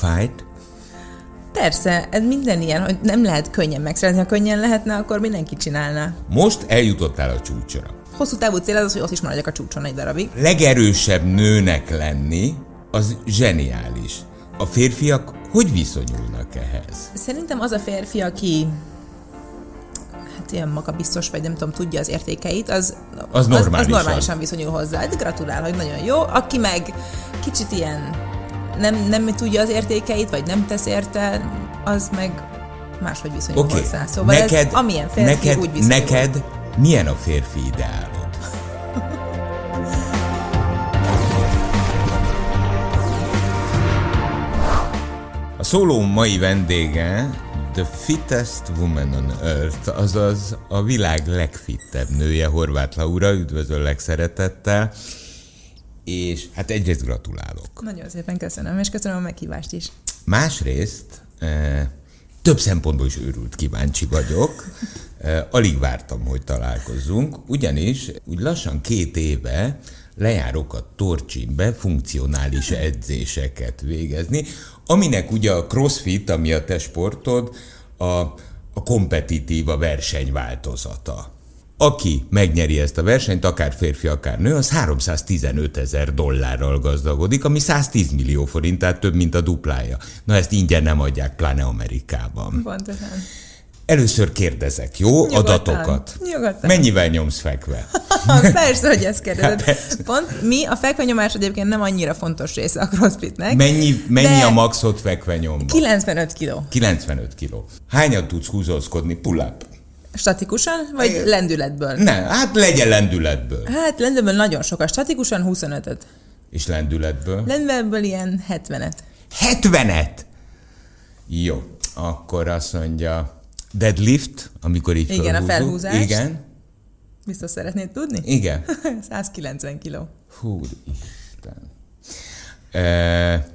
Dogfight? Persze, ez minden ilyen, hogy nem lehet könnyen megszerezni. Ha könnyen lehetne, akkor mindenki csinálná. Most eljutottál a csúcsra. Hosszú távú cél az, hogy ott is maradjak a csúcson egy darabig. Legerősebb nőnek lenni, az zseniális. A férfiak hogy viszonyulnak ehhez? Szerintem az a férfi, aki hát ilyen magabiztos, vagy nem tudom, tudja az értékeit, az, Az normálisan. az, az normálisan viszonyul hozzá. Hát gratulál, hogy nagyon jó. Aki meg kicsit ilyen nem, nem tudja az értékeit, vagy nem tesz érte, az meg máshogy viszonyul Oké, hozzá. Szóval neked, ez, amilyen férfi, neked, úgy viszonyul. neked milyen a férfi ideálod? A szóló mai vendége The Fittest Woman on Earth, azaz a világ legfittebb nője, Horváth Laura, üdvözöllek szeretettel, és hát egyrészt gratulálok. Nagyon szépen köszönöm, és köszönöm a meghívást is. Másrészt eh, több szempontból is őrült kíváncsi vagyok. Eh, alig vártam, hogy találkozzunk, ugyanis úgy lassan két éve lejárok a Torcsinbe funkcionális edzéseket végezni, aminek ugye a crossfit, ami a te sportod, a, a kompetitív, a verseny változata. Aki megnyeri ezt a versenyt, akár férfi, akár nő, az 315 ezer dollárral gazdagodik, ami 110 millió forint, tehát több, mint a duplája. Na ezt ingyen nem adják, pláne Amerikában. Pontosan. Először kérdezek, jó? Nyugodtan. Adatokat. Nyugodtan. Mennyivel nyomsz fekve? Persze, hogy ezt kérdezed. Persze. Pont mi, a fekvenyomás egyébként nem annyira fontos része a crossfitnek. Mennyi, mennyi a maxot fekve nyomva? 95 kiló. 95 kiló. Hányat tudsz húzózkodni? Pull up. Statikusan, vagy lendületből? Ne, hát legyen lendületből. Hát lendületből nagyon sokat. Statikusan 25-öt. És lendületből? Lendületből ilyen 70-et. 70-et! Jó, akkor azt mondja, deadlift, amikor így Igen, a felhúzunk. felhúzás. Igen, Biztos szeretnéd tudni? igen. 190 kiló. Hú, Isten. E,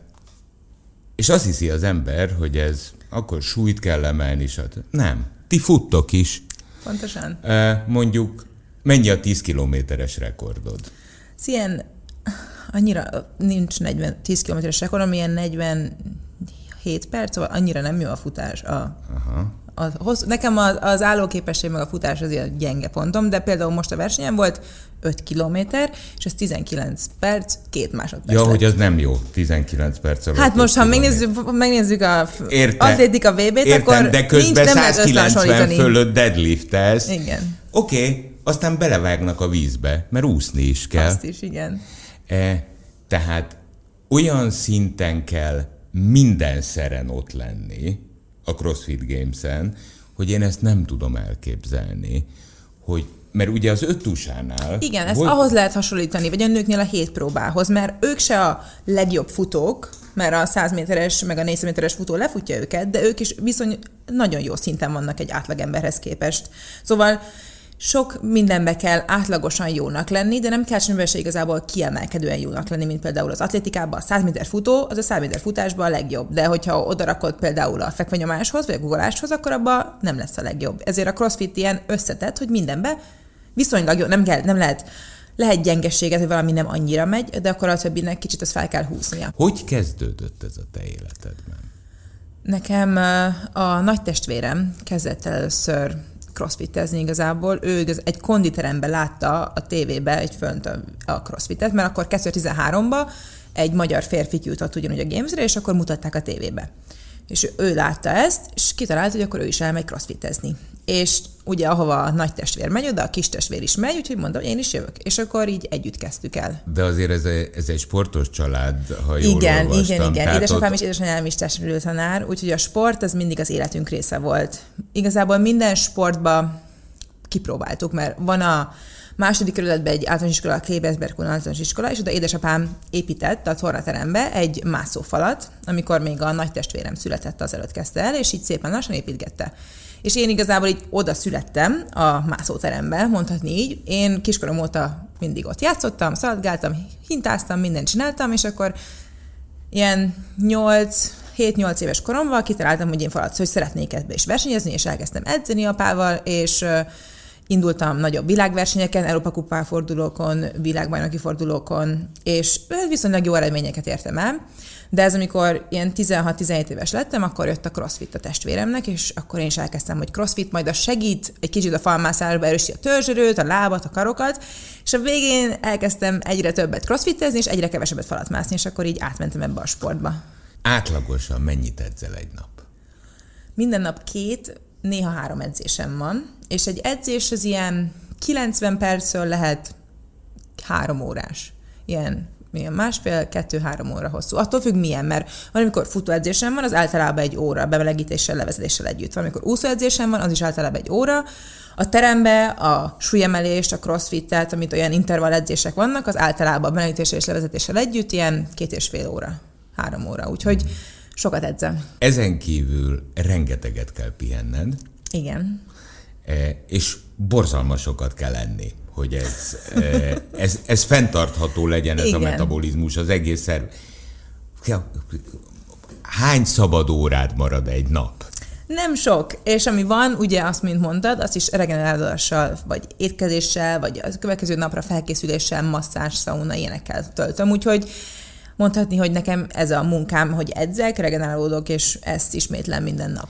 és azt hiszi az ember, hogy ez akkor súlyt kell emelni, stb. Nem. Ti futtok is. Pontosan. Mondjuk, mennyi a 10 kilométeres rekordod? Ez ilyen, annyira nincs 40, 10 kilométeres rekordom, ilyen 47 perc, szóval annyira nem jó a futás. A, Aha. A hossz, nekem az, az állóképesség meg a futás az ilyen gyenge pontom, de például most a versenyen volt 5 kilométer, és ez 19 perc, 2 másodperc Ja, lett. hogy az nem jó, 19 perc alatt. Hát most, ha megnézzük, megnézzük a Érte. atlétika VB-t, Értem, akkor de közben nincs, nem lehet 190 összehasonlítani. fölött deadliftelsz. Igen, Oké, okay, aztán belevágnak a vízbe, mert úszni is kell. azt is, igen. E, tehát olyan szinten kell minden szeren ott lenni a CrossFit Games-en, hogy én ezt nem tudom elképzelni, hogy mert ugye az öttusánál... Igen, ezt ahhoz lehet hasonlítani, vagy a nőknél a hét próbához, mert ők se a legjobb futók, mert a 100 méteres, meg a 400 méteres futó lefutja őket, de ők is viszony nagyon jó szinten vannak egy átlagemberhez képest. Szóval sok mindenbe kell átlagosan jónak lenni, de nem kell semmiben se igazából kiemelkedően jónak lenni, mint például az atlétikában a 100 méter futó, az a 100 méter futásban a legjobb. De hogyha odarakod például a fekvenyomáshoz, vagy a guggoláshoz, akkor abban nem lesz a legjobb. Ezért a crossfit ilyen összetett, hogy mindenbe viszonylag jó, nem, kell, nem lehet, lehet gyengességet, hogy valami nem annyira megy, de akkor a többinek kicsit ezt fel kell húznia. Hogy kezdődött ez a te életedben? Nekem a nagy testvérem kezdett el először crossfitezni igazából. Ő igaz, egy konditeremben látta a tévébe egy fönt a, crossfitet, mert akkor 2013-ban egy magyar férfi jutott ugyanúgy a Gamesre, és akkor mutatták a tévébe. És ő látta ezt, és kitalálta, hogy akkor ő is elmegy crossfitezni. És ugye ahova a nagy testvér megy, oda a kis testvér is megy, úgyhogy mondom, én is jövök. És akkor így együtt kezdtük el. De azért ez egy, ez egy sportos család, ha jól Igen, olvastam. igen, igen. Tehát Édesapám ott- és édesanyám is testről tanár, úgyhogy a sport az mindig az életünk része volt. Igazából minden sportba kipróbáltuk, mert van a második kerületben egy általános iskola, a Klebersberg általános iskola, és oda édesapám épített a tornaterembe egy mászófalat, amikor még a nagy testvérem született, azelőtt kezdte el, és így szépen lassan építgette. És én igazából így oda születtem a mászóterembe, mondhatni így. Én kiskorom óta mindig ott játszottam, szaladgáltam, hintáztam, mindent csináltam, és akkor ilyen 8 7-8 éves koromban kitaláltam, hogy én falat, hogy szeretnék ebbe is versenyezni, és elkezdtem edzeni apával, és indultam nagyobb világversenyeken, Európa kupá fordulókon, világbajnoki fordulókon, és viszonylag jó eredményeket értem el. De ez amikor ilyen 16-17 éves lettem, akkor jött a crossfit a testvéremnek, és akkor én is elkezdtem, hogy crossfit, majd a segít egy kicsit a falmászásba erősíti a törzsörőt, a lábat, a karokat, és a végén elkezdtem egyre többet crossfitezni, és egyre kevesebbet falat mászni, és akkor így átmentem ebbe a sportba. Átlagosan mennyit edzel egy nap? Minden nap két, néha három edzésem van, és egy edzés az ilyen 90 percről lehet három órás. Ilyen milyen másfél, kettő-három óra hosszú. Attól függ milyen, mert van, amikor futóedzésem van, az általában egy óra, bemelegítéssel, levezetéssel együtt. Van, amikor úszóedzésem van, az is általában egy óra. A terembe a súlyemelést, a crossfit, tehát amit olyan intervall edzések vannak, az általában bemelegítéssel és levezetéssel együtt ilyen két és fél óra, három óra. Úgyhogy sokat edzem. Ezen kívül rengeteget kell pihenned. Igen. E, és borzalmasokat kell enni hogy ez, ez, ez fenntartható legyen ez Igen. a metabolizmus, az egész szerv. Hány szabad órád marad egy nap? Nem sok, és ami van, ugye azt, mint mondtad, azt is regenerálással, vagy étkezéssel, vagy a következő napra felkészüléssel, masszás, szauna, ilyenekkel töltöm, úgyhogy mondhatni, hogy nekem ez a munkám, hogy edzek, regenerálódok, és ezt ismétlem minden nap.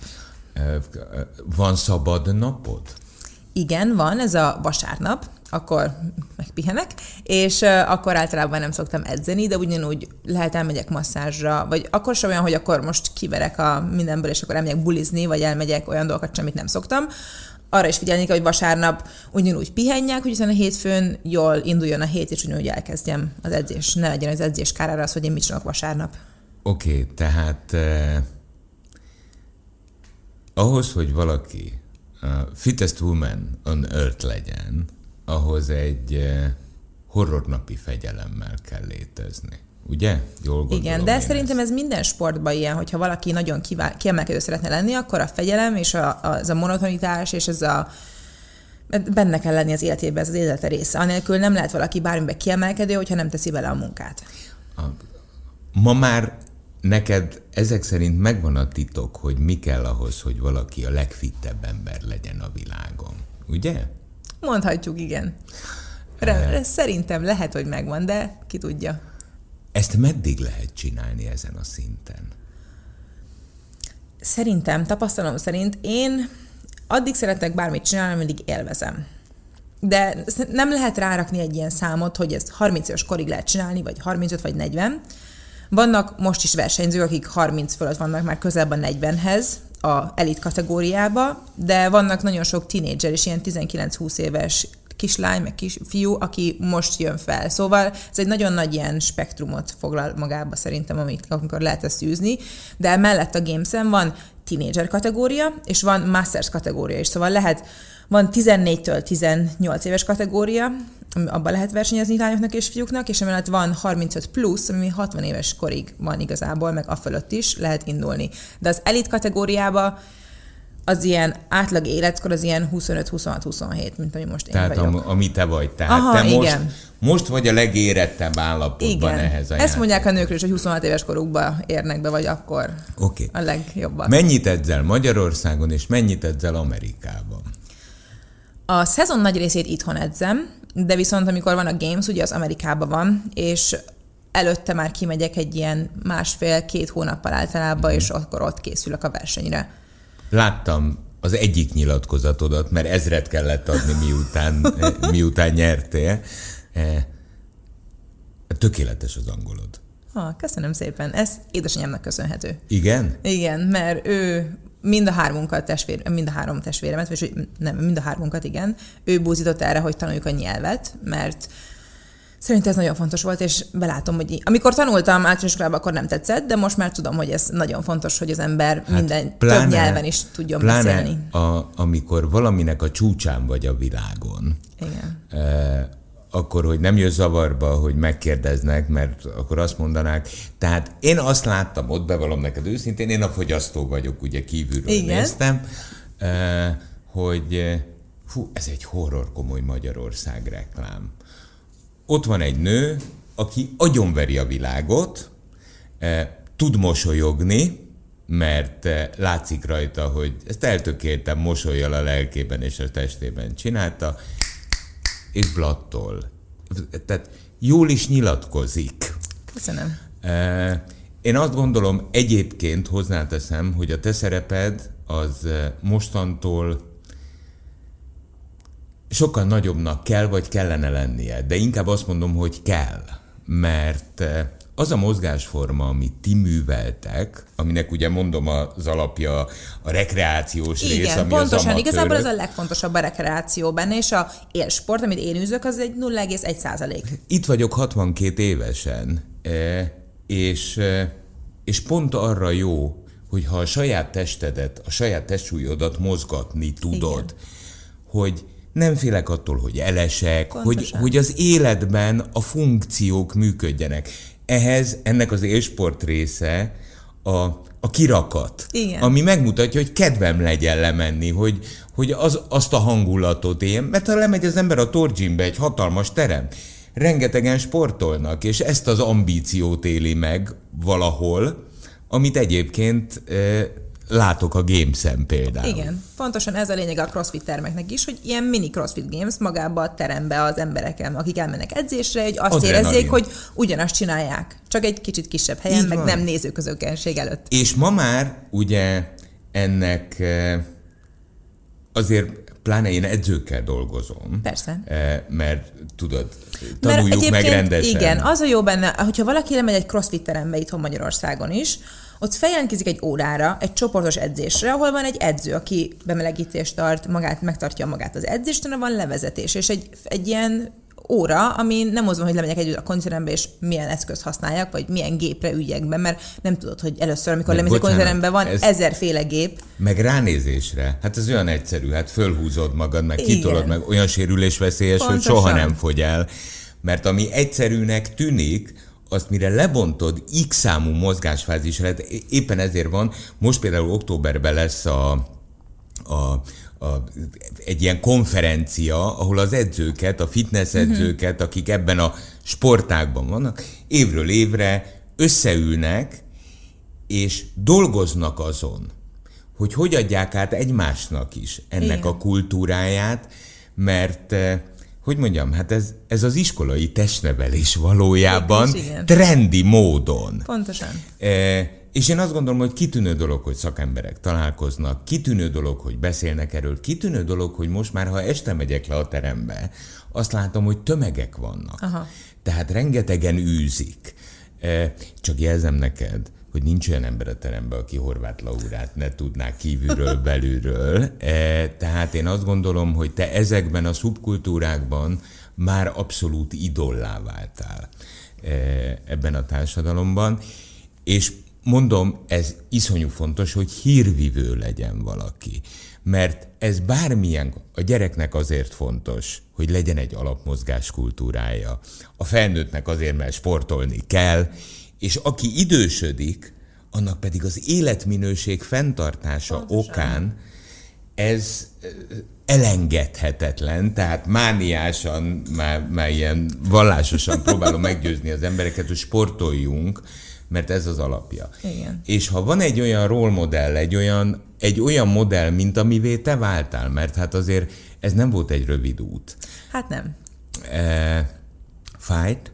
Van szabad napod? Igen, van, ez a vasárnap, akkor megpihenek, és akkor általában nem szoktam edzeni, de ugyanúgy lehet elmegyek masszázsra, vagy akkor sem olyan, hogy akkor most kiverek a mindenből, és akkor elmegyek bulizni, vagy elmegyek olyan dolgokat, amit nem szoktam. Arra is figyelni kell, hogy vasárnap ugyanúgy pihenjek, hogy utána hétfőn jól induljon a hét, és ugyanúgy elkezdjem az edzés. Ne legyen az edzés kárára az, hogy én mit csinálok vasárnap. Oké, okay, tehát eh, ahhoz, hogy valaki uh, fittest woman on earth legyen, ahhoz egy eh, horrornapi fegyelemmel kell létezni. Ugye? Jól gondolom Igen, de szerintem ezt. ez minden sportban ilyen, hogyha valaki nagyon kiemelkedő szeretne lenni, akkor a fegyelem és a, a, az a monotonitás és ez a benne kell lenni az életében, ez az élete része. Anélkül nem lehet valaki bármibe kiemelkedő, hogyha nem teszi bele a munkát. A, ma már neked ezek szerint megvan a titok, hogy mi kell ahhoz, hogy valaki a legfittebb ember legyen a világon. Ugye? Mondhatjuk, igen. Re- szerintem lehet, hogy megvan, de ki tudja. Ezt meddig lehet csinálni ezen a szinten? Szerintem, tapasztalom szerint én addig szeretek bármit csinálni, ameddig élvezem. De nem lehet rárakni egy ilyen számot, hogy ezt 30 éves korig lehet csinálni, vagy 35 vagy 40. Vannak most is versenyzők, akik 30 fölött vannak már közelebb a 40-hez, a elit kategóriába, de vannak nagyon sok tinédzser és ilyen 19-20 éves kislány, meg kisfiú, aki most jön fel. Szóval ez egy nagyon nagy ilyen spektrumot foglal magába szerintem, amit amikor lehet ezt űzni, de mellett a Gamesen van tínédzser kategória, és van Masters kategória is, szóval lehet, van 14-től 18 éves kategória, abban lehet versenyezni lányoknak és fiúknak, és emellett van 35 plusz, ami 60 éves korig van igazából, meg a fölött is lehet indulni. De az elit kategóriába az ilyen átlag életkor az ilyen 25-26-27, mint ami most én Tehát vagyok. Am, ami te vagy. Tehát Aha, te most, igen. most vagy a legérettebb állapotban igen. ehhez a Ezt mondják a nőkről is, hogy 26 éves korukba érnek be, vagy akkor okay. a legjobban. Mennyit edzel Magyarországon, és mennyit edzel Amerikában? A szezon nagy részét itthon edzem, de viszont amikor van a Games, ugye az Amerikában van, és előtte már kimegyek egy ilyen másfél-két hónappal általában, és akkor ott készülök a versenyre. Láttam az egyik nyilatkozatodat, mert ezret kellett adni, miután, miután nyertél. E, tökéletes az angolod. Ha, köszönöm szépen. Ez édesanyámnak köszönhető. Igen? Igen, mert ő mind a hármunkat testvér, mind a három testvéremet, vagy nem, mind a hármunkat, igen, ő búzított erre, hogy tanuljuk a nyelvet, mert Szerintem ez nagyon fontos volt, és belátom, hogy amikor tanultam általános iskolában, akkor nem tetszett, de most már tudom, hogy ez nagyon fontos, hogy az ember hát minden pláne, több nyelven is tudjon pláne beszélni. A, amikor valaminek a csúcsán vagy a világon, Igen. Eh, akkor, hogy nem jössz zavarba, hogy megkérdeznek, mert akkor azt mondanák. Tehát én azt láttam, ott bevallom neked őszintén, én a fogyasztó vagyok, ugye kívülről Igen. néztem, hogy fú, ez egy horror komoly Magyarország reklám. Ott van egy nő, aki agyonveri a világot, tud mosolyogni, mert látszik rajta, hogy ezt eltökéltem mosolyjal a lelkében és a testében csinálta, és blattól. Tehát jól is nyilatkozik. Köszönöm. Én azt gondolom, egyébként hozzáteszem, hogy a te szereped az mostantól sokkal nagyobbnak kell, vagy kellene lennie. De inkább azt mondom, hogy kell. Mert az a mozgásforma, amit ti műveltek, aminek ugye mondom az alapja a rekreációs Igen, rész, ami pontosan. az amatőrök. Igazából ez a legfontosabb a rekreáció benne, és a élsport, amit én űzök, az egy 0,1 százalék. Itt vagyok 62 évesen, e, és, e, és pont arra jó, hogy ha a saját testedet, a saját testsúlyodat mozgatni tudod, Igen. hogy nem félek attól, hogy elesek, hogy, hogy az életben a funkciók működjenek. Ehhez ennek az élsport része a, a kirakat, Igen. ami megmutatja, hogy kedvem legyen lemenni, hogy, hogy az, azt a hangulatot éljen, mert ha lemegy az ember a torgymbe, egy hatalmas terem, rengetegen sportolnak, és ezt az ambíciót éli meg valahol, amit egyébként látok a Games-en például. Igen, pontosan ez a lényeg a CrossFit termeknek is, hogy ilyen mini CrossFit Games magába a terembe az emberekkel, akik elmennek edzésre, hogy azt Adrenalin. érezzék, hogy ugyanazt csinálják, csak egy kicsit kisebb helyen, Így meg van. nem nézőközönkenség előtt. És ma már ugye ennek eh, azért pláne én edzőkkel dolgozom. Persze. Eh, mert tudod, tanuljuk meg rendesen. Igen, az a jó benne, hogyha valaki lemegy egy crossfit terembe itthon Magyarországon is, ott feljelentkezik egy órára, egy csoportos edzésre, ahol van egy edző, aki bemelegítést tart, magát, megtartja magát az edzést, van levezetés, és egy, egy ilyen óra, ami nem az van, hogy lemegyek együtt a kondicionerembe, és milyen eszköz használjak, vagy milyen gépre üljek be, mert nem tudod, hogy először, amikor lemész a kondicionerembe, van ez ezerféle gép. Meg ránézésre. Hát ez olyan egyszerű, hát fölhúzod magad, meg Igen. kitolod, meg olyan sérülés veszélyes, hogy soha nem fogy el. Mert ami egyszerűnek tűnik, azt mire lebontod x számú mozgásfázisra, hát éppen ezért van, most például októberben lesz a, a, a, egy ilyen konferencia, ahol az edzőket, a fitness mhm. edzőket, akik ebben a sportágban vannak, évről évre összeülnek, és dolgoznak azon, hogy hogy adják át egymásnak is ennek Igen. a kultúráját, mert eh, hogy mondjam, hát ez, ez az iskolai testnevelés valójában is, trendi módon. Pontosan. E, és én azt gondolom, hogy kitűnő dolog, hogy szakemberek találkoznak, kitűnő dolog, hogy beszélnek erről, kitűnő dolog, hogy most már, ha este megyek le a terembe, azt látom, hogy tömegek vannak. Aha. Tehát rengetegen űzik. E, csak jelzem neked, hogy nincs olyan ember a teremben, aki Horváth Laurát ne tudná kívülről, belülről. E, tehát én azt gondolom, hogy te ezekben a szubkultúrákban már abszolút idollá váltál e, ebben a társadalomban, és mondom, ez iszonyú fontos, hogy hírvivő legyen valaki. Mert ez bármilyen, a gyereknek azért fontos, hogy legyen egy alapmozgás kultúrája. A felnőttnek azért, mert sportolni kell, és aki idősödik, annak pedig az életminőség fenntartása Pontosan. okán ez elengedhetetlen, tehát mániásan, már, már ilyen vallásosan próbálom meggyőzni az embereket, hogy sportoljunk, mert ez az alapja. Igen. És ha van egy olyan rólmodell, egy olyan, egy olyan modell, mint amivé te váltál, mert hát azért ez nem volt egy rövid út. Hát nem. E, fájt?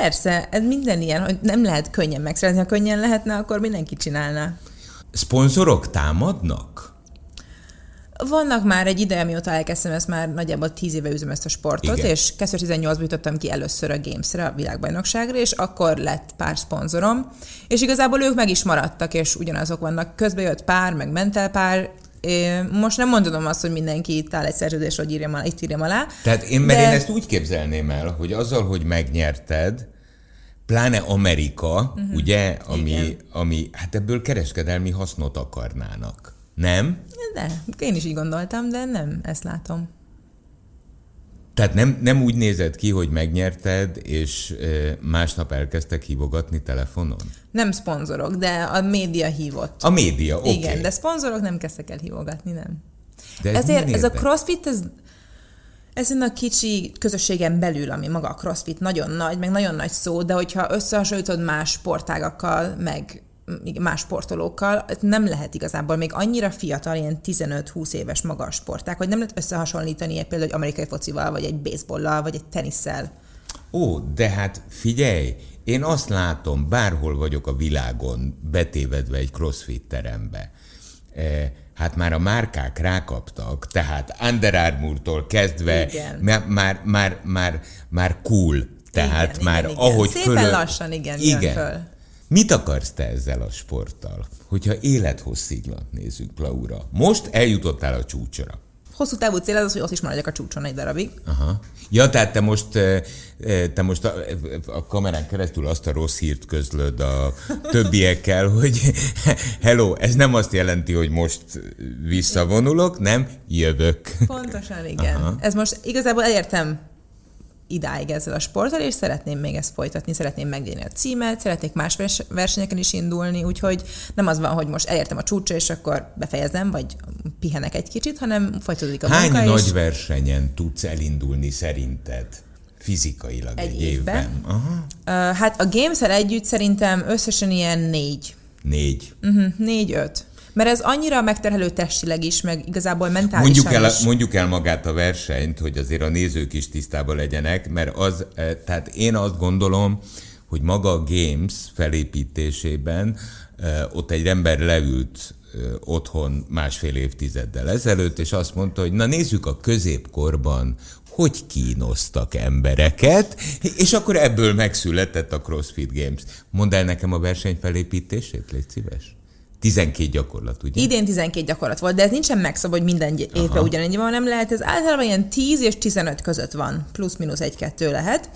Persze, ez minden ilyen, hogy nem lehet könnyen megszerezni. Ha könnyen lehetne, akkor mindenki csinálná. Szponzorok támadnak? Vannak már egy ideje, mióta elkezdtem, ezt már nagyjából tíz éve üzem ezt a sportot, Igen. és 2018-ban jutottam ki először a Games-re, a világbajnokságra, és akkor lett pár szponzorom, és igazából ők meg is maradtak, és ugyanazok vannak. Közben jött pár, meg ment el pár, most nem mondom azt, hogy mindenki itt áll egy szerződés, hogy írjam alá, itt írjam alá. Tehát én, mert de... én ezt úgy képzelném el, hogy azzal, hogy megnyerted, pláne Amerika, uh-huh. ugye, ami, ami, hát ebből kereskedelmi hasznot akarnának. Nem? De, én is így gondoltam, de nem, ezt látom. Tehát nem, nem úgy nézett ki, hogy megnyerted, és másnap elkezdtek hívogatni telefonon? Nem szponzorok, de a média hívott. A média, oké. Okay. Igen, de szponzorok nem kezdtek el hívogatni, nem. De ez Ezért ez a crossfit, ez, ez a kicsi közösségen belül, ami maga a crossfit nagyon nagy, meg nagyon nagy szó, de hogyha összehasonlítod más sportágakkal, meg más sportolókkal, nem lehet igazából még annyira fiatal, ilyen 15-20 éves magas sporták, hogy nem lehet összehasonlítani egy például egy amerikai focival, vagy egy baseballlal, vagy egy tenisszel. Ó, de hát figyelj, én azt látom, bárhol vagyok a világon, betévedve egy crossfit terembe, eh, hát már a márkák rákaptak, tehát Under Armour-tól kezdve Igen. már, már, már, már, már cool, tehát Igen, már igen, igen. ahogy Szépen fölö- lassan, igen, jön föl. Mit akarsz te ezzel a sporttal? Hogyha élethossziglant nézzük, Laura. Most eljutottál a csúcsra. Hosszú távú cél az, hogy ott is maradjak a csúcson egy darabig. Aha. Ja, tehát te most, eh, eh, te most a, a kamerán keresztül azt a rossz hírt közlöd a többiekkel, hogy hello, ez nem azt jelenti, hogy most visszavonulok, nem, jövök. Pontosan, igen. Aha. Ez most igazából elértem idáig ezzel a sporttal, és szeretném még ezt folytatni, szeretném megnyerni a címet, szeretnék más vers- versenyeken is indulni, úgyhogy nem az van, hogy most elértem a csúcsra, és akkor befejezem, vagy pihenek egy kicsit, hanem folytatódik a Hány munka, nagy és versenyen tudsz elindulni szerinted? Fizikailag egy, Egy évben? évben? Aha. uh, hát a games együtt szerintem összesen ilyen négy. Négy. Uh-huh, négy-öt. Mert ez annyira megterhelő testileg is, meg igazából mentálisan Mondjuk el, is. mondjuk el magát a versenyt, hogy azért a nézők is tisztában legyenek, mert az, eh, tehát én azt gondolom, hogy maga a Games felépítésében eh, ott egy ember leült eh, otthon másfél évtizeddel ezelőtt, és azt mondta, hogy na nézzük a középkorban, hogy kínoztak embereket, és akkor ebből megszületett a CrossFit Games. Mondd el nekem a verseny felépítését, légy szíves. 12 gyakorlat, ugye? Idén 12 gyakorlat volt, de ez nincsen megszabva, hogy minden évben ugyanennyi van, nem lehet. Ez általában ilyen 10 és 15 között van, plusz-minusz egy-kettő lehet.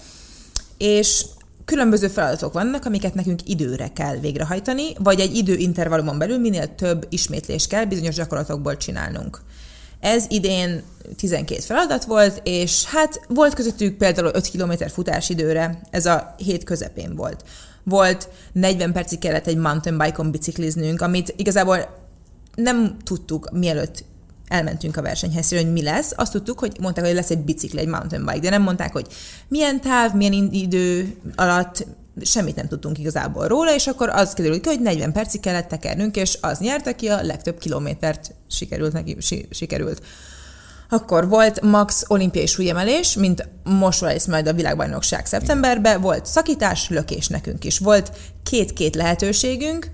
És különböző feladatok vannak, amiket nekünk időre kell végrehajtani, vagy egy időintervallumon belül minél több ismétlés kell bizonyos gyakorlatokból csinálnunk. Ez idén 12 feladat volt, és hát volt közöttük például 5 km futásidőre, ez a hét közepén volt. Volt 40 percig kellett egy mountain bike-on bicikliznünk, amit igazából nem tudtuk mielőtt elmentünk a versenyhez, hogy mi lesz. Azt tudtuk, hogy mondták, hogy lesz egy bicikli, egy mountain bike, de nem mondták, hogy milyen táv, milyen idő alatt, semmit nem tudtunk igazából róla, és akkor az kiderült ki, hogy 40 percig kellett tekernünk, és az nyert, aki a legtöbb kilométert sikerült neki, si, sikerült. Akkor volt max olimpiai súlyemelés, mint most lesz majd a világbajnokság szeptemberben, volt szakítás, lökés nekünk is. Volt két-két lehetőségünk,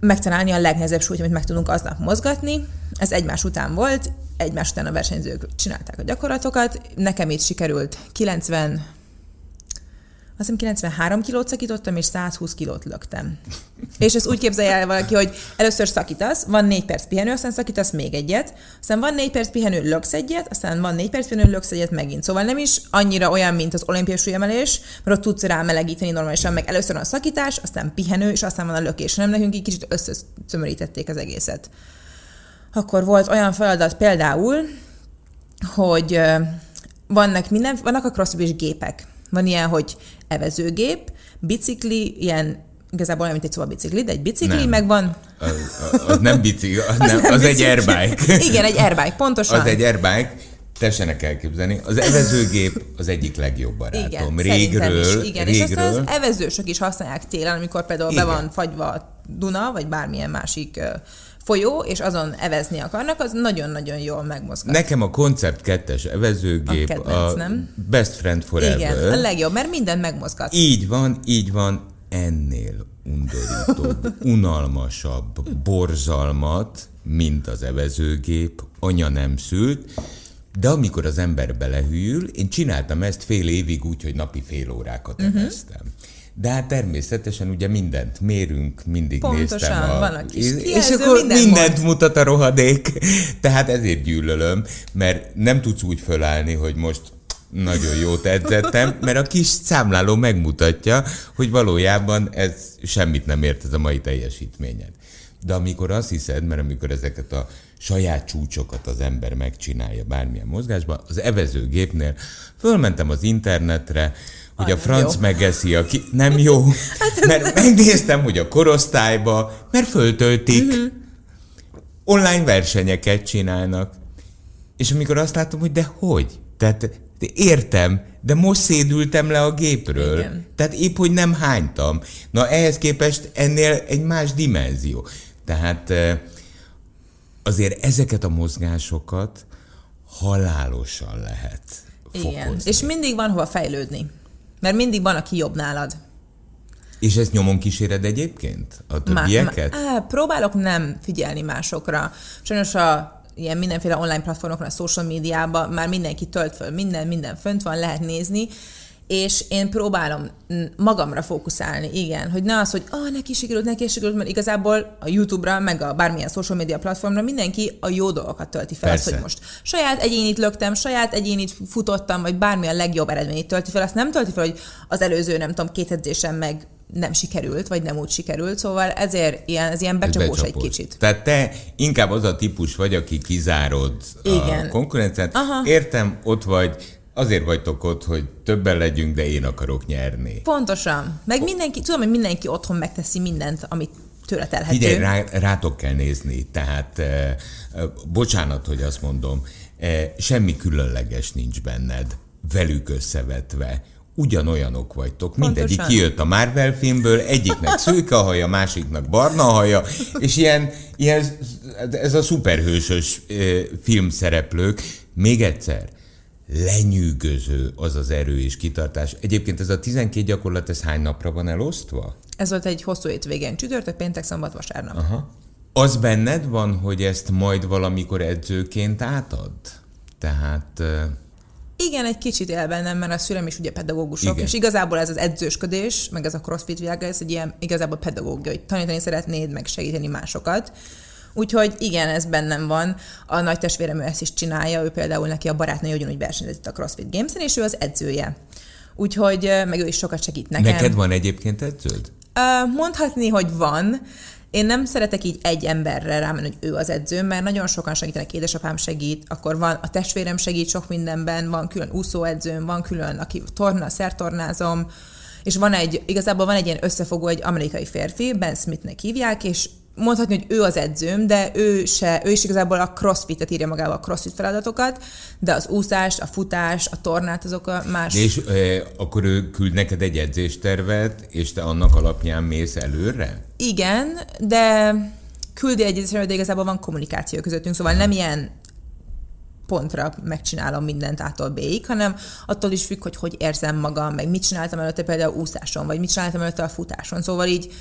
megtalálni a legnehezebb súlyt, amit meg tudunk aznap mozgatni. Ez egymás után volt, egymás után a versenyzők csinálták a gyakorlatokat. Nekem itt sikerült 90, azt hiszem 93 kilót szakítottam, és 120 kilót löktem. És ezt úgy képzelje el valaki, hogy először szakítasz, van 4 perc pihenő, aztán szakítasz még egyet, aztán van 4 perc pihenő, löksz egyet, aztán van 4 perc pihenő, löksz egyet megint. Szóval nem is annyira olyan, mint az olimpiai súlyemelés, mert ott tudsz rámelegíteni normálisan, meg először van a szakítás, aztán pihenő, és aztán van a lökés, hanem nekünk így kicsit összeszömörítették az egészet. Akkor volt olyan feladat például, hogy vannak minden, vannak a crossfit gépek. Van ilyen, hogy evezőgép, bicikli, ilyen igazából olyan, mint egy szobabicikli, de egy bicikli, Nem. meg van... Az, az nem bicikli, az, nem, nem az egy airbike. Igen, egy airbike, pontosan. Az egy airbike, tessenek elképzelni. Az evezőgép az egyik legjobb barátom. Igen, régről, is. Igen, és régről. aztán az evezősök is használják télen, amikor például Igen. be van fagyva a Duna, vagy bármilyen másik folyó, és azon evezni akarnak, az nagyon-nagyon jól megmozgat. Nekem a Concept 2-es evezőgép A a, kedvenc, nem? Best Friend Forever. Igen, a legjobb, mert mindent megmozgat. Így van, így van. Ennél undorítóbb, unalmasabb borzalmat, mint az evezőgép, anya nem szült, de amikor az ember belehűl, én csináltam ezt fél évig úgy, hogy napi fél órákat Mhm. eveztem. De hát természetesen ugye mindent mérünk, mindig Pontosan, néztem a... van a kis és, és akkor mindent mindent mond. mutat a rohadék. Tehát ezért gyűlölöm, mert nem tudsz úgy fölállni, hogy most nagyon jót edzettem, mert a kis számláló megmutatja, hogy valójában ez semmit nem ért ez a mai teljesítményed. De amikor azt hiszed, mert amikor ezeket a saját csúcsokat az ember megcsinálja bármilyen mozgásban, az evezőgépnél fölmentem az internetre, hogy a franc jó. megeszi, aki nem jó, mert megnéztem, hogy a korosztályba, mert föltöltik, Mhm. online versenyeket csinálnak. És amikor azt látom, hogy de hogy? Tehát De értem, de most szédültem le a gépről. Igen. Tehát épp, hogy nem hánytam. Na ehhez képest ennél egy más dimenzió. Tehát eh, azért ezeket a mozgásokat halálosan lehet fokozni. Igen. És mindig van hova fejlődni. Mert mindig van, aki jobb nálad. És ezt nyomon kíséred egyébként? A többieket? Má, má, á, próbálok nem figyelni másokra. Sajnos a ilyen mindenféle online platformokon, a social médiában már mindenki tölt föl, minden, minden fönt van, lehet nézni, és én próbálom magamra fókuszálni, igen, hogy ne az, hogy ah, neki sikerült, neki sikerült, mert igazából a YouTube-ra, meg a bármilyen social media platformra mindenki a jó dolgokat tölti fel. Azt, hogy most saját egyénit löktem, saját egyénit futottam, vagy bármi a legjobb eredményt tölti fel. Azt nem tölti fel, hogy az előző, nem tudom, két edzésem meg nem sikerült, vagy nem úgy sikerült, szóval ezért ilyen, ez ilyen becsapós egy kicsit. Tehát te inkább az a típus vagy, aki kizárod Igen. a konkurenciát. Aha. Értem, ott vagy, azért vagytok ott, hogy többen legyünk, de én akarok nyerni. Pontosan. Meg mindenki, tudom, hogy mindenki otthon megteszi mindent, amit tőle telhető. Figyelj, rá, rátok kell nézni. Tehát, eh, bocsánat, hogy azt mondom, eh, semmi különleges nincs benned, velük összevetve ugyanolyanok vagytok. Mindegyik Pontosan. kijött a Marvel filmből, egyiknek szőke a haja, másiknak barna a haja, és ilyen, ilyen ez a szuperhősös filmszereplők. Még egyszer, lenyűgöző az az erő és kitartás. Egyébként ez a 12 gyakorlat, ez hány napra van elosztva? Ez volt egy hosszú hétvégén, csütörtök, péntek, szombat, vasárnap. Aha. Az benned van, hogy ezt majd valamikor edzőként átad? Tehát igen, egy kicsit él bennem, mert a szülem is ugye pedagógusok, Igen. és igazából ez az edzősködés, meg ez a crossfit világ, ez egy ilyen igazából pedagógia, hogy tanítani szeretnéd, meg segíteni másokat. Úgyhogy igen, ez bennem van. A nagy testvérem ő ezt is csinálja, ő például neki a barátnője ugyanúgy versenyzett a CrossFit Games-en, és ő az edzője. Úgyhogy meg ő is sokat segít nekem. Neked van egyébként edződ? Mondhatni, hogy van. Én nem szeretek így egy emberre rámenni, hogy ő az edző, mert nagyon sokan segítenek, édesapám segít, akkor van a testvérem segít sok mindenben, van külön úszóedzőm, van külön, aki torna, szertornázom, és van egy, igazából van egy ilyen összefogó, egy amerikai férfi, Ben Smithnek hívják, és mondhatni, hogy ő az edzőm, de ő, se, ő is igazából a crossfit-et írja magába a crossfit feladatokat, de az úszást, a futás, a tornát, azok a más... És e, akkor ő küld neked egy edzéstervet, és te annak alapján mész előre? Igen, de küldi egy edzéstervet, de igazából van kommunikáció közöttünk, szóval nem ilyen pontra megcsinálom mindent ától B-ig, hanem attól is függ, hogy hogy érzem magam, meg mit csináltam előtte például úszáson, vagy mit csináltam előtte a futáson. Szóval így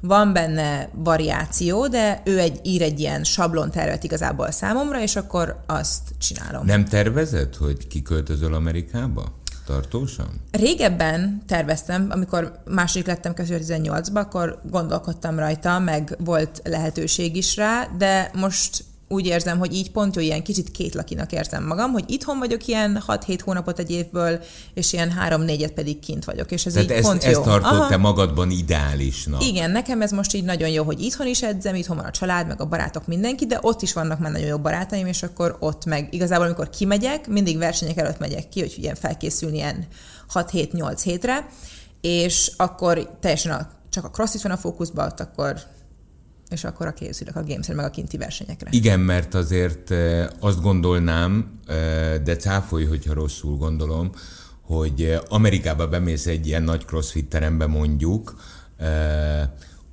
van benne variáció, de ő egy, ír egy ilyen sablon tervet igazából számomra, és akkor azt csinálom. Nem tervezed, hogy kiköltözöl Amerikába? Tartósan? Régebben terveztem, amikor második lettem 2018-ban, akkor gondolkodtam rajta, meg volt lehetőség is rá, de most úgy érzem, hogy így pont ilyen kicsit kétlakinak érzem magam, hogy itthon vagyok ilyen 6-7 hónapot egy évből, és ilyen 3-4-et pedig kint vagyok. És ez Tehát így ezt, pont ezt jó. tartod Aha. te magadban ideálisnak. Igen, nekem ez most így nagyon jó, hogy itthon is edzem, itthon van a család, meg a barátok, mindenki, de ott is vannak már nagyon jó barátaim, és akkor ott meg igazából, amikor kimegyek, mindig versenyek előtt megyek ki, hogy ilyen felkészülni ilyen 6-7-8 hétre, és akkor teljesen a, csak a crossfit van a fókuszban, ott akkor és akkor a készülök a games meg a kinti versenyekre. Igen, mert azért azt gondolnám, de cáfolj, hogyha rosszul gondolom, hogy Amerikába bemész egy ilyen nagy crossfit terembe mondjuk,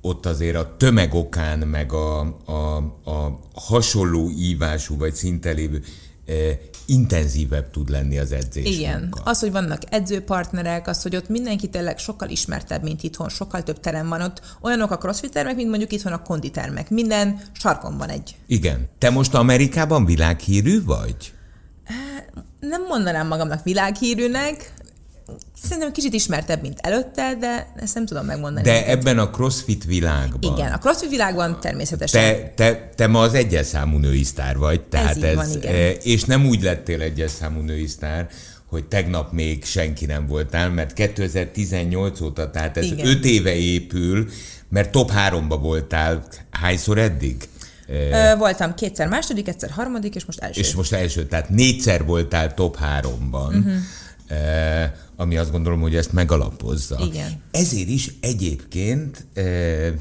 ott azért a tömeg okán, meg a, a, a hasonló ívású vagy szintelévő intenzívebb tud lenni az edzés. Igen. Munka. Az, hogy vannak edzőpartnerek, az, hogy ott mindenki tényleg sokkal ismertebb, mint itthon, sokkal több terem van ott. Olyanok a crossfit termek, mint mondjuk itthon a konditermek. Minden sarkon van egy. Igen. Te most Amerikában világhírű vagy? Nem mondanám magamnak világhírűnek, szerintem kicsit ismertebb, mint előtte, de ezt nem tudom megmondani. De neked. ebben a crossfit világban. Igen, a crossfit világban természetesen. Te, te, te ma az egyes számú női sztár vagy, tehát ez, ez van, igen. Eh, és nem úgy lettél egyes számú női sztár, hogy tegnap még senki nem voltál, mert 2018 óta, tehát ez igen. 5 éve épül, mert top 3-ba voltál hányszor eddig? Ö, voltam kétszer második, egyszer harmadik, és most első. És most első, tehát négyszer voltál top 3-ban. Uh-huh. Eh, ami azt gondolom, hogy ezt megalapozza. Igen. Ezért is egyébként eh,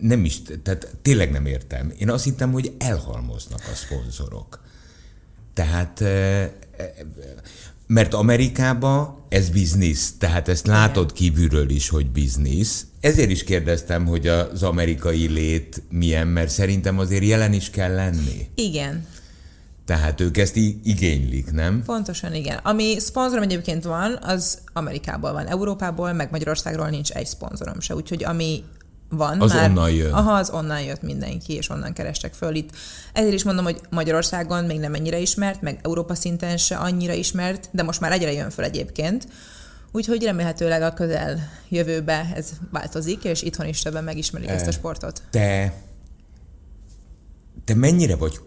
nem is, tehát tényleg nem értem. Én azt hittem, hogy elhalmoznak a szponzorok. Tehát eh, Mert Amerikában ez biznisz, tehát ezt látod kívülről is, hogy biznisz. Ezért is kérdeztem, hogy az amerikai lét milyen, mert szerintem azért jelen is kell lenni. Igen. Tehát ők ezt igénylik, nem? Pontosan igen. Ami szponzorom egyébként van, az Amerikából van. Európából, meg Magyarországról nincs egy szponzorom se. Úgyhogy ami van az már. onnan jön. Aha, az onnan jött mindenki, és onnan kerestek föl itt. Ezért is mondom, hogy Magyarországon még nem ennyire ismert, meg Európa szinten se annyira ismert, de most már egyre jön föl egyébként. Úgyhogy remélhetőleg a közel jövőbe ez változik, és itthon is többen megismerik e, ezt a sportot. Te, te mennyire vagy,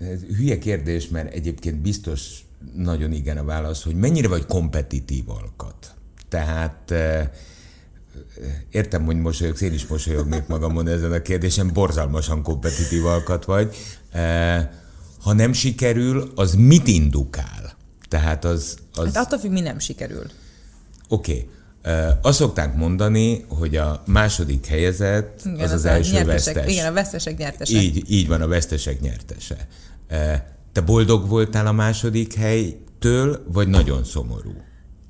ez hülye kérdés, mert egyébként biztos nagyon igen a válasz, hogy mennyire vagy kompetitív alkat. Tehát értem, hogy mosolyogsz, én is mosolyognék magamon ezen a kérdésen, borzalmasan kompetitív alkat vagy. Ha nem sikerül, az mit indukál? Tehát az... az... Hát attól függ, mi nem sikerül. Oké. Okay. Azt szokták mondani, hogy a második helyezett igen, az az, az első vesztes. Igen, a vesztesek nyertese. Így, így van, a vesztesek nyertese. Te boldog voltál a második helytől, vagy nagyon szomorú?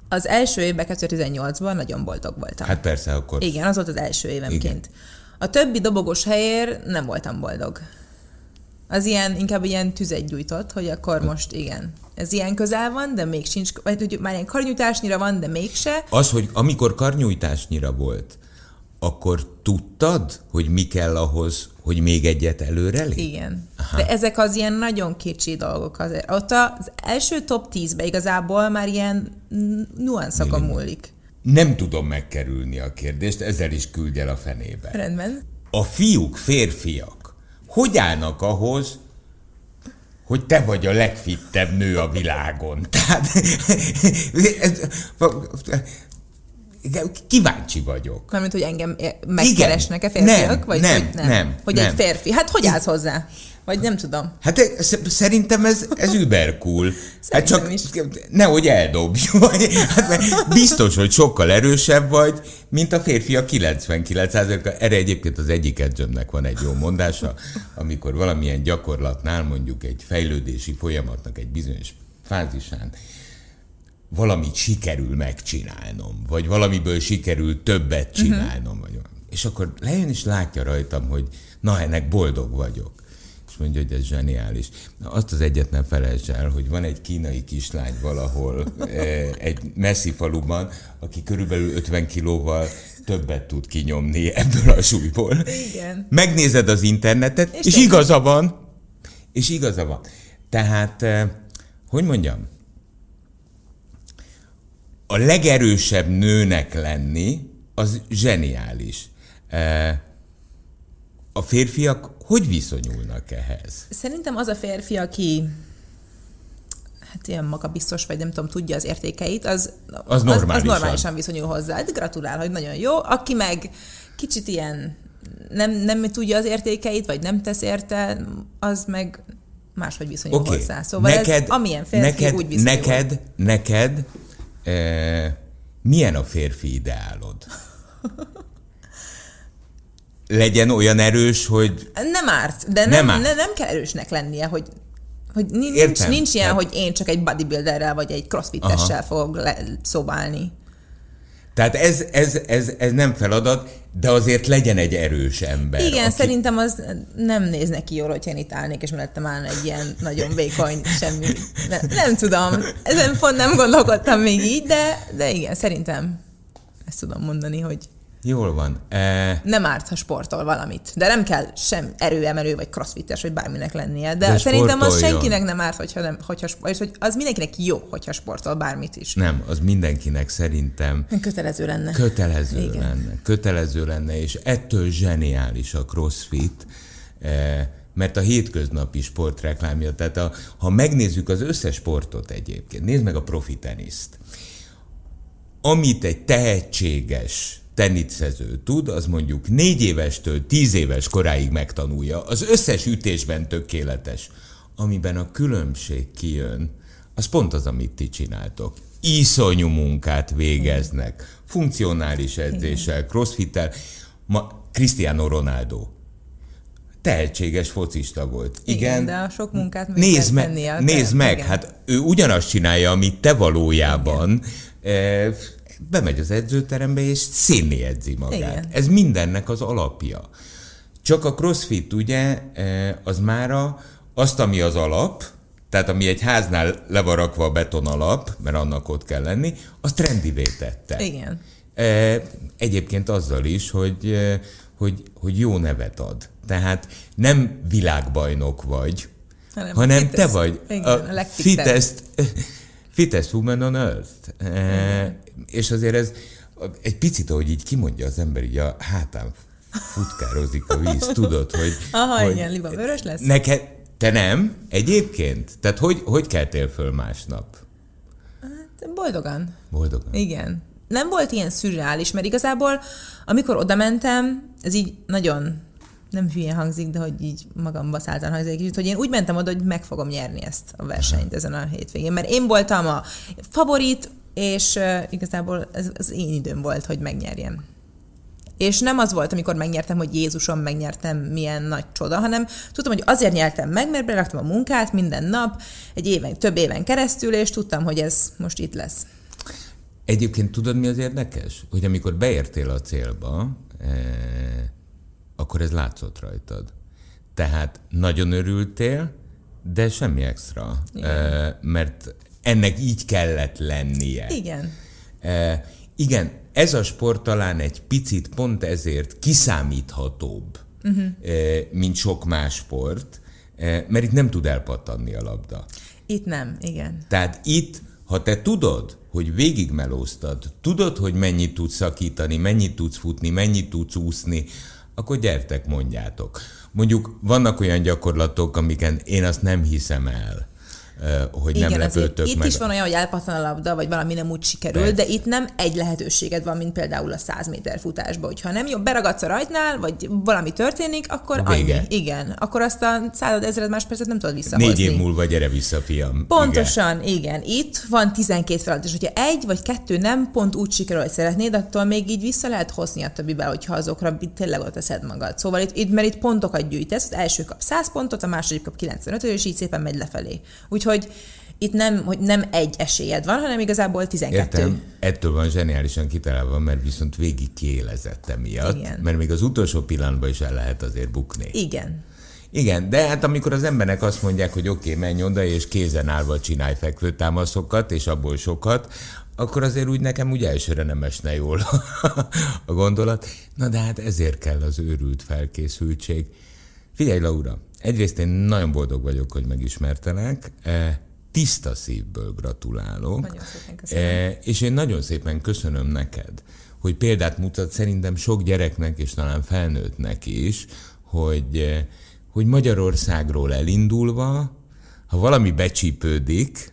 Az első évben, 2018-ban nagyon boldog voltam. Hát persze, akkor... Igen, az volt az első évemként. Igen. A többi dobogos helyér nem voltam boldog. Az ilyen, inkább ilyen tüzet gyújtott, hogy akkor most igen. Ez ilyen közel van, de még sincs, vagy hogy már ilyen karnyújtásnyira van, de mégse. Az, hogy amikor karnyújtásnyira volt, akkor tudtad, hogy mi kell ahhoz, hogy még egyet előre lép? Igen. Aha. De ezek az ilyen nagyon kicsi dolgok azért. Ott az első top 10-be igazából már ilyen nuanszokon múlik. Nem tudom megkerülni a kérdést, ezzel is küldj el a fenébe. Rendben. A fiúk, férfiak, hogy állnak ahhoz, hogy te vagy a legfittebb nő a világon. Tehát kíváncsi vagyok. Mármint, hogy engem megkeresnek-e férfiak? Nem, vagy nem, hogy nem, nem. Hogy nem. egy férfi. Hát hogy állsz hozzá? Vagy nem tudom. Hát szerintem ez, ez über cool. hát csak is. nehogy eldobj. Hát biztos, hogy sokkal erősebb vagy, mint a férfi a 99 Erre egyébként az egyik edzőmnek van egy jó mondása, amikor valamilyen gyakorlatnál, mondjuk egy fejlődési folyamatnak egy bizonyos fázisán valamit sikerül megcsinálnom, vagy valamiből sikerül többet mhm. csinálnom, uh-huh. vagy és akkor lejön és látja rajtam, hogy na, ennek boldog vagyok. És mondja, hogy ez zseniális. Na, azt az egyet nem felejts el, hogy van egy kínai kislány valahol eh, egy messzi faluban, aki körülbelül 50 kilóval többet tud kinyomni ebből a súlyból. Igen. Megnézed az internetet, és, és igaza van. És igaza van. Tehát, eh, hogy mondjam, a legerősebb nőnek lenni, az zseniális. A férfiak hogy viszonyulnak ehhez? Szerintem az a férfi, aki hát ilyen magabiztos, vagy nem tudom, tudja az értékeit, az, az, normálisan. az, az normálisan viszonyul hozzá. Hát gratulál, hogy nagyon jó. Aki meg kicsit ilyen nem, nem tudja az értékeit, vagy nem tesz érte, az meg máshogy viszonyul okay. hozzá. Szóval neked, ez amilyen férfi neked, úgy viszonyul. Neked, neked milyen a férfi ideálod? Legyen olyan erős, hogy... Nem árt, de nem, nem, árt. nem kell erősnek lennie, hogy hogy nincs, Értem. nincs ilyen, hogy én csak egy bodybuilderrel vagy egy crossfittessel fogok le, szobálni. Tehát ez, ez, ez, ez nem feladat, de azért legyen egy erős ember. Igen, aki... szerintem az nem néz neki jól, hogyha én itt állnék, és mellettem állna egy ilyen nagyon vékony semmi. Nem, nem tudom, ezen pont nem gondolkodtam még így, de, de igen, szerintem ezt tudom mondani, hogy Jól van. E... Nem árt, ha sportol valamit. De nem kell sem erőemelő, vagy crossfittes, vagy bárminek lennie. De, De szerintem az senkinek nem árt, hogyha nem, hogyha, és hogy az mindenkinek jó, hogyha sportol bármit is. Nem, az mindenkinek szerintem... Kötelező lenne. Kötelező Igen. lenne. Kötelező lenne, és ettől zseniális a crossfit, e, mert a hétköznapi sportreklámja, tehát a, ha megnézzük az összes sportot egyébként, nézd meg a profi teniszt, amit egy tehetséges teniszező tud, az mondjuk négy évestől tíz éves koráig megtanulja, az összes ütésben tökéletes. Amiben a különbség kijön, az pont az, amit ti csináltok. Iszonyú munkát végeznek, funkcionális edzéssel, crossfittel. Ma Cristiano Ronaldo tehetséges focista volt. Igen, Igen, de a sok munkát még nézd, kell me, tennie, nézd meg, igen. hát ő ugyanazt csinálja, amit te valójában. E, bemegy az edzőterembe, és színni edzi magát. Igen. Ez mindennek az alapja. Csak a crossfit ugye, e, az mára azt, ami az alap, tehát ami egy háznál le van rakva a beton alap, mert annak ott kell lenni, azt trendivé tette. Igen. E, Egyébként azzal is, hogy, e, hogy, hogy jó nevet ad. Tehát nem világbajnok vagy, Hanem hanem, hanem te vagy Igen, a a fittest, fittest woman on earth. E, és azért ez egy picit, ahogy így kimondja az ember, így a hátán futkározik a víz, tudod, hogy... Aha, hogy igen, liba vörös lesz? Neked, te nem? Egyébként? Tehát hogy, hogy keltél föl másnap? Boldogan. Boldogan. Igen. Nem volt ilyen szürreális, mert igazából, amikor oda mentem, ez így nagyon nem hülye hangzik, de hogy így magamba szálltan hangzik egy kicsit, hogy én úgy mentem oda, hogy meg fogom nyerni ezt a versenyt ezen a hétvégén, mert én voltam a favorit, és uh, igazából ez az én időm volt, hogy megnyerjem. És nem az volt, amikor megnyertem, hogy Jézusom, megnyertem, milyen nagy csoda, hanem tudtam, hogy azért nyertem meg, mert beraktam a munkát minden nap, egy éven, több éven keresztül, és tudtam, hogy ez most itt lesz. Egyébként tudod, mi az érdekes? Hogy amikor beértél a célba, eh, akkor ez látszott rajtad. Tehát nagyon örültél, de semmi extra. Eh, mert ennek így kellett lennie. Igen. Eh, igen, ez a sport talán egy picit pont ezért kiszámíthatóbb, uh-huh. eh, mint sok más sport, eh, mert itt nem tud elpattanni a labda. Itt nem, igen. Tehát itt, ha te tudod, hogy végigmelóztad, tudod, hogy mennyit tudsz szakítani, mennyit tudsz futni, mennyit tudsz úszni, akkor gyertek, mondjátok. Mondjuk vannak olyan gyakorlatok, amiken én azt nem hiszem el, hogy Igen, nem lepődtök itt meg. is van olyan, hogy elpattan a labda, vagy valami nem úgy sikerül, Persze. de itt nem egy lehetőséged van, mint például a 100 méter futásban. Hogyha nem jó, beragadsz a rajtnál, vagy valami történik, akkor Vége. annyi. Igen. Akkor azt a század ezred máspercet nem tudod visszahozni. Négy év múlva gyere vissza, fiam. Pontosan, igen. igen. Itt van 12 feladat, és hogyha egy vagy kettő nem pont úgy sikerül, hogy szeretnéd, attól még így vissza lehet hozni a többibe, hogyha azokra tényleg ott teszed magad. Szóval itt, itt mert itt pontokat gyűjtesz, az első kap 100 pontot, a második kap 95 és így szépen megy lefelé. Úgyhogy itt nem, hogy nem egy esélyed van, hanem igazából 12. Értem, ettől van zseniálisan kitalálva, mert viszont végig kiélezett emiatt, Igen. mert még az utolsó pillanatban is el lehet azért bukni. Igen. Igen, de hát amikor az embernek azt mondják, hogy oké, okay, menj oda, és kézen állva csinálj fekvőtámaszokat, és abból sokat, akkor azért úgy nekem úgy elsőre nem esne jól a gondolat. Na de hát ezért kell az őrült felkészültség. Figyelj, Laura, egyrészt én nagyon boldog vagyok, hogy megismertelek, Eh, tiszta szívből gratulálok. Nagyon szépen köszönöm. Eh, És én nagyon szépen köszönöm neked, hogy példát mutat szerintem sok gyereknek, és talán felnőttnek is, hogy, eh, hogy Magyarországról elindulva, ha valami becsípődik,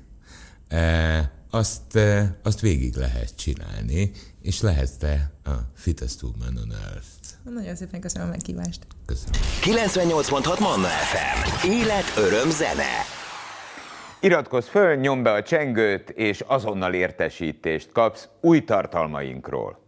azt, azt végig lehet csinálni, és lehetsz te a fittest woman on earth. Nagyon szépen köszönöm a meghívást. Köszönöm. 98.6 Manna FM. Élet, öröm, zene. Iratkozz föl, nyomd be a csengőt, és azonnal értesítést kapsz új tartalmainkról.